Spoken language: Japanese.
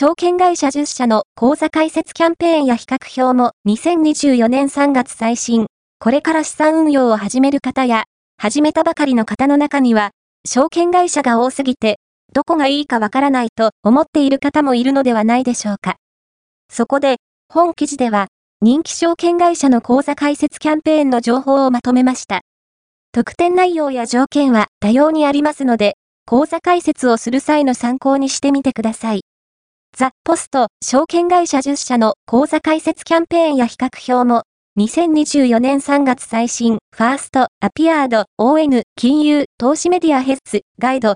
証券会社10社の口座開設キャンペーンや比較表も2024年3月最新、これから資産運用を始める方や、始めたばかりの方の中には、証券会社が多すぎて、どこがいいかわからないと思っている方もいるのではないでしょうか。そこで、本記事では、人気証券会社の口座開設キャンペーンの情報をまとめました。特典内容や条件は多様にありますので、口座開設をする際の参考にしてみてください。ザ・ポスト証券会社10社の口座開設キャンペーンや比較表も、2024年3月最新、ファースト、アピアード、ON、金融、投資メディアヘッズ、ガイド、